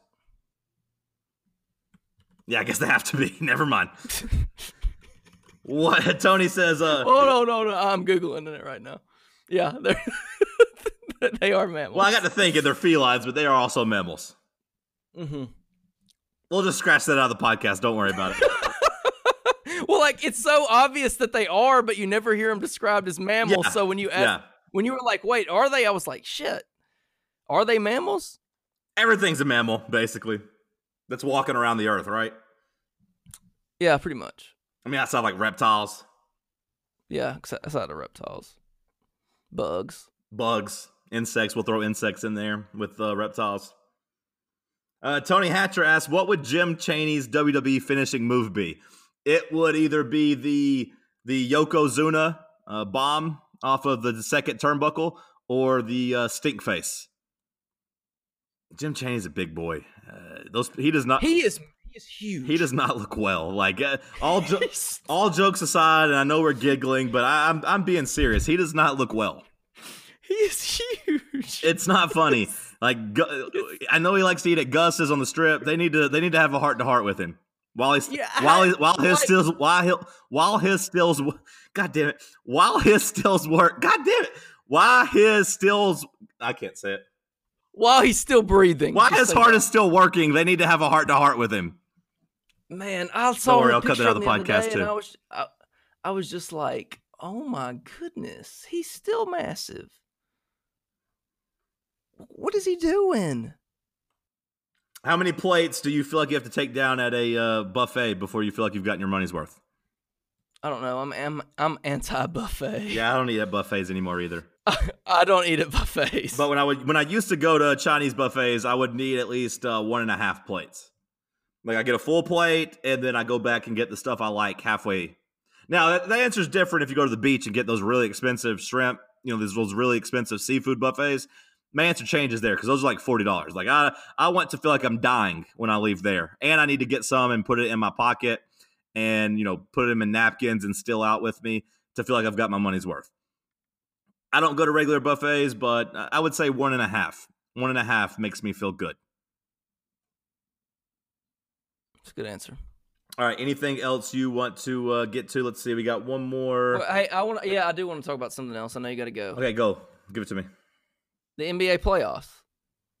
Yeah, I guess they have to be. Never mind. what Tony says? Uh, Oh no no no! I'm googling it right now. Yeah, they're they are mammals. well, I got to thinking they're felines, but they are also mammals. hmm We'll just scratch that out of the podcast. Don't worry about it. well, like it's so obvious that they are, but you never hear them described as mammals. Yeah, So when you ask, yeah, when you were like, "Wait, are they?" I was like, "Shit, are they mammals?" everything's a mammal basically. That's walking around the earth, right? Yeah, pretty much. I mean, outside like reptiles, Yeah, except outside of reptiles, bugs. bugs, insects. We'll throw insects in there with uh, reptiles. Uh, Tony Hatcher asks, "What would Jim Cheney's WWE finishing move be? It would either be the the Yokozuna uh, bomb off of the second turnbuckle or the uh, stink face." Jim Cheney's a big boy. Uh, those he does not He is he is huge. he does not look well. Like uh, all jo- all jokes aside, and I know we're giggling, but I, I'm I'm being serious. He does not look well. he is huge. It's not funny. Like I know he likes to eat at Gus's on the strip. They need to they need to have a heart to heart with him while he's Yeah, while he, while his like- stills while he while his stills. God damn it! While his stills work. God damn it! While his stills. I can't say it. While he's still breathing. While Just his heart that. is still working, they need to have a heart to heart with him. Man, I saw worry, a I'll cut that out of the other podcast, too. I was, I, I was just like, oh my goodness, he's still massive. What is he doing? How many plates do you feel like you have to take down at a uh, buffet before you feel like you've gotten your money's worth? I don't know. I'm I'm, I'm anti buffet. Yeah, I don't eat at buffets anymore either. I don't eat at buffets. But when I would when I used to go to Chinese buffets, I would need at least uh, one and a half plates. Like I get a full plate, and then I go back and get the stuff I like halfway. Now that, that answer is different if you go to the beach and get those really expensive shrimp. You know, those those really expensive seafood buffets. My answer changes there because those are like forty dollars. Like I I want to feel like I'm dying when I leave there, and I need to get some and put it in my pocket, and you know put them in napkins and still out with me to feel like I've got my money's worth. I don't go to regular buffets, but I would say one and a half. One and a half makes me feel good. It's a good answer. All right. Anything else you want to uh, get to? Let's see. We got one more. Hey, I want. Yeah, I do want to talk about something else. I know you got to go. Okay, go. Give it to me. The NBA playoffs.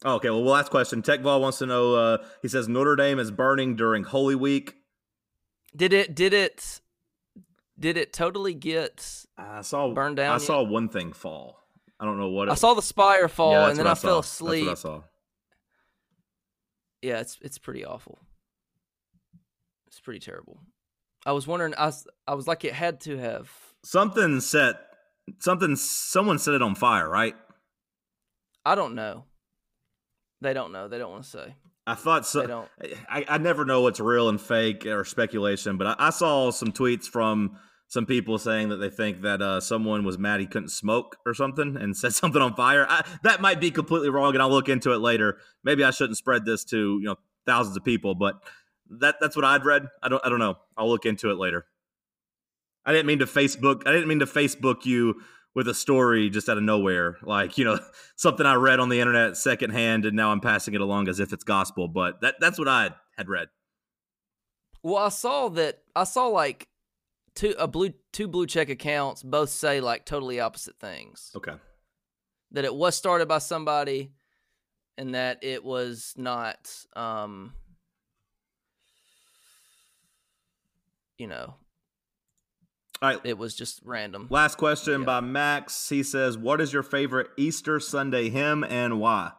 Oh, okay. Well, last question. Techball wants to know. Uh, he says Notre Dame is burning during Holy Week. Did it? Did it? Did it totally get? I saw Burned down I yet? saw one thing fall. I don't know what. It, I saw the spire fall, Yeah, and then I, saw. fell That's asleep. what I saw. Yeah, it's it's pretty awful. It's pretty terrible. I was wondering. I was, I was like, it had to have. Something set. Something. Someone set it on fire, right? I don't know. They don't know. They don't want to say. I thought They so. don't. I, I never know what's real and fake or speculation, but I, I saw some tweets from some people saying that they think that uh, someone was mad he couldn't smoke or something and set something on fire. I, that might be completely wrong, and I'll look into it later. Maybe I shouldn't spread this to you know thousands of people, but that that's what I'd read. I don't I don't know. I'll look into it later. I didn't mean to Facebook. I didn't mean to Facebook you with a story just out of nowhere, like you know something I read on the internet secondhand, and now I'm passing it along as if it's gospel. But that that's what I had read. Well, I saw that. I saw like two a blue two blue check accounts both say like totally opposite things. Okay. That it was started by somebody, and that it was not. Um, you know, right. it was just random. Last question Yeah. by Max. He says, "What is your favorite Easter Sunday hymn and why?"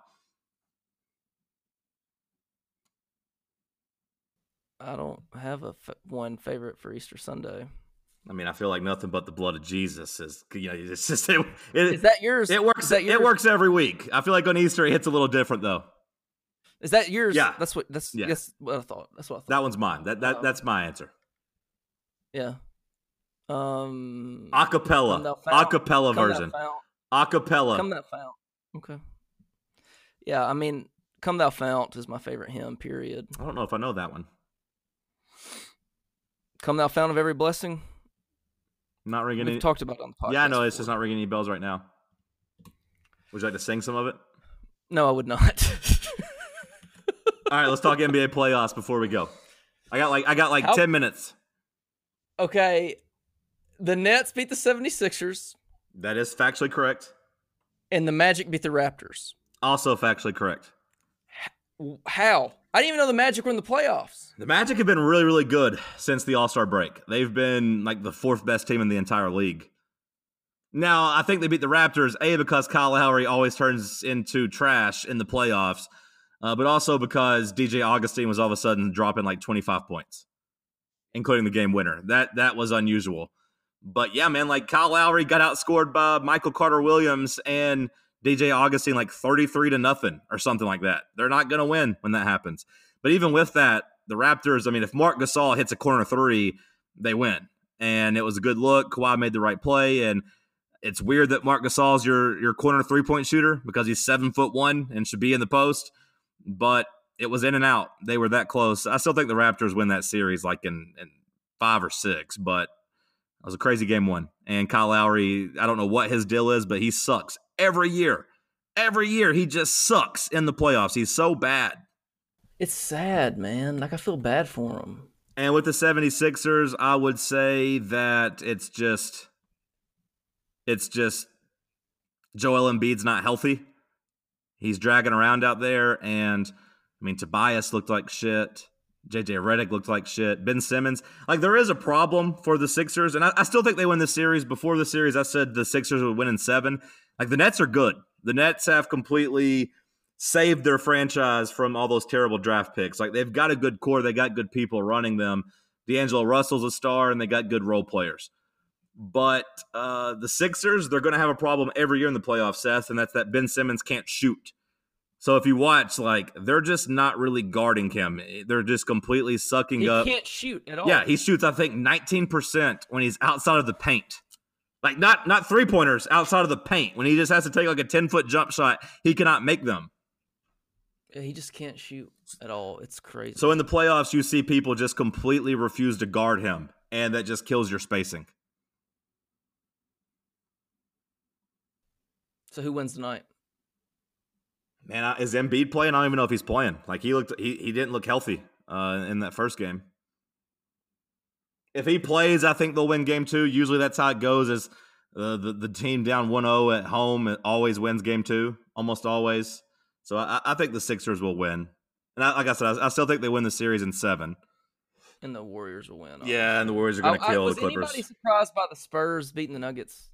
I don't have a f- one favorite for Easter Sunday. I mean, I feel like nothing but the blood of Jesus is. You know, it's just it. it Is that yours? it works. That It works every week. I feel like on Easter it hits a little different though. Is that yours? Yeah. That's what. That's Yeah. yes. What I thought. That's what I thought. That one's mine. That that Oh. that's my answer. Yeah. Um. Acapella. Come thou fount. Acapella Come version. fount. Acapella. Come thou fount. Okay. Yeah, I mean, "Come Thou Fount" is my favorite hymn. Period. I don't know if I know that one. "Come Thou Fount of Every Blessing." Not ringing We've any. talked about it on the podcast. yeah, I know. It's just not ringing any bells right now. Would you like to sing some of it? No, I would not. All right, let's talk NBA playoffs before we go. I got like I got like How- ten minutes. okay. The Nets beat the 76ers, That is factually correct. and the Magic beat the Raptors. Also factually correct. How? I didn't even know the Magic were in the playoffs. The Magic have been really, really good since the All Star break. They've been like the fourth best team in the entire league. Now, I think they beat the Raptors, A, because Kyle Lowry always turns into trash in the playoffs, uh, but also because DJ Augustin was all of a sudden dropping like 25 points, including the game winner. That that was unusual. But yeah, man, like Kyle Lowry got outscored by Michael Carter Williams and DJ Augustin like 33 to nothing or something like that. They're not going to win when that happens. But even with that, the Raptors, I mean, if Marc Gasol hits a corner three, they win. And it was a good look. Kawhi made the right play. And it's weird that Marc Gasol's your your corner three point shooter because he's seven foot one and should be in the post. But it was in and out. They were that close. I still think the Raptors win that series like in, in five or six, but was a crazy game one. And Kyle Lowry, I don't know what his deal is, but he sucks every year. Every year he just sucks in the playoffs. He's so bad. It's sad, man. Like I feel bad for him. And with the 76ers, I would say that it's just it's just Joel Embiid's not healthy. He's dragging around out there and I mean Tobias looked like shit. JJ Redick looked like shit. Ben Simmons. Like there is a problem for the Sixers, and I, I still think they win this series. Before the series, I said the Sixers would win in seven. Like the Nets are good. The Nets have completely saved their franchise from all those terrible draft picks. Like they've got a good core, they got good people running them. D'Angelo Russell's a star, and they got good role players. But uh, the Sixers, they're going to have a problem every year in the playoffs, Seth, and that's that Ben Simmons can't shoot. So if you watch, like they're just not really guarding him. They're just completely sucking He up. He can't shoot at all. Yeah, he shoots I think 19% when he's outside of the paint. Like not not three pointers outside of the paint. When he just has to take like a 10 foot jump shot, he cannot make them. Yeah, he just can't shoot at all. It's crazy. So in the playoffs, you see people just completely refuse to guard him, and that just kills your spacing. So who wins tonight? Man, is Embiid playing? I don't even know if he's playing. Like he looked, he, he didn't look healthy uh, in that first game. If he plays, I think they'll win game two. Usually that's how it goes. Is uh, the the team down 1-0 at home it always wins game two, almost always. So I, I think the Sixers will win. And I, like I said, I, I still think they win the series in seven. And the Warriors will win. Yeah, and the Warriors are going to kill was the Clippers. Was anybody surprised by the Spurs beating the Nuggets?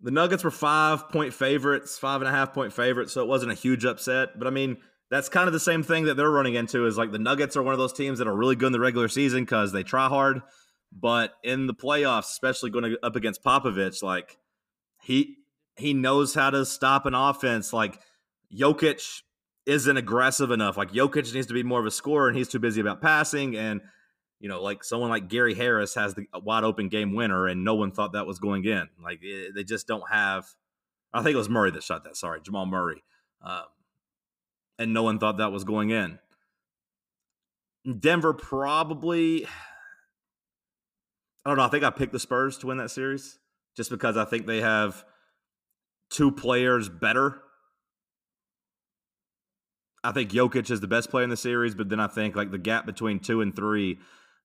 The Nuggets were five point favorites, five and a half point favorites, so it wasn't a huge upset. But I mean, that's kind of the same thing that they're running into is like the Nuggets are one of those teams that are really good in the regular season because they try hard. But in the playoffs, especially going up against Popovich, like he he knows how to stop an offense. Like Jokic isn't aggressive enough. Like Jokic needs to be more of a scorer, and he's too busy about passing. And you know, like someone like Gary Harris has the wide open game winner, and no one thought that was going in. Like it, they just don't have. I think it was Murray that shot that. Sorry, Jamal Murray, um, and no one thought that was going in. Denver probably. I don't know. I think I picked the Spurs to win that series just because I think they have two players better. I think Jokic is the best player in the series, but then I think like the gap between two and three,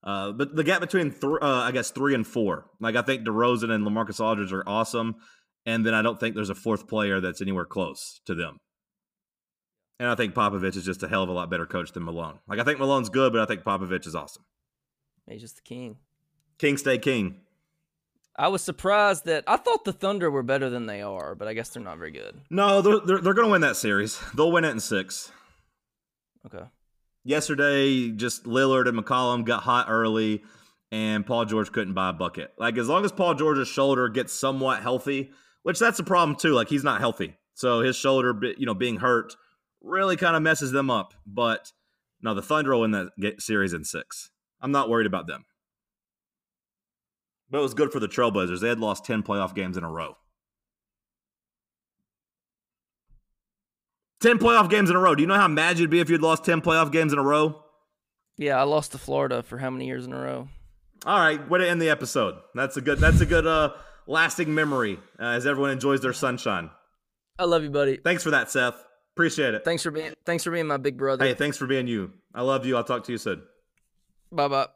uh, but the gap between th- uh, I guess three and four, like I think DeRozan and LaMarcus Aldridge are awesome, and then I don't think there's a fourth player that's anywhere close to them. And I think Popovich is just a hell of a lot better coach than Malone. Like I think Malone's good, but I think Popovich is awesome. He's just the king. King stay king. I was surprised that I thought the Thunder were better than they are, but I guess they're not very good. No, they're they're, they're going to win that series. They'll win it in six. Okay. Yesterday, just Lillard and McCollum got hot early, and Paul George couldn't buy a bucket. Like as long as Paul George's shoulder gets somewhat healthy, which that's a problem too. Like he's not healthy, so his shoulder, you know, being hurt really kind of messes them up. But no, the Thunder will win that series in six. I'm not worried about them. But it was good for the Trailblazers. They had lost ten playoff games in a row. 10 playoff games in a row. Do you know how mad you'd be if you'd lost 10 playoff games in a row? Yeah, I lost to Florida for how many years in a row? All right, way to end the episode. That's a good. That's a good uh, lasting memory uh, as everyone enjoys their sunshine. I love you, buddy. Thanks for that, Seth. Appreciate it. Thanks for being thanks for being my big brother. Hey, thanks for being you. I love you. I'll talk to you soon. Bye bye.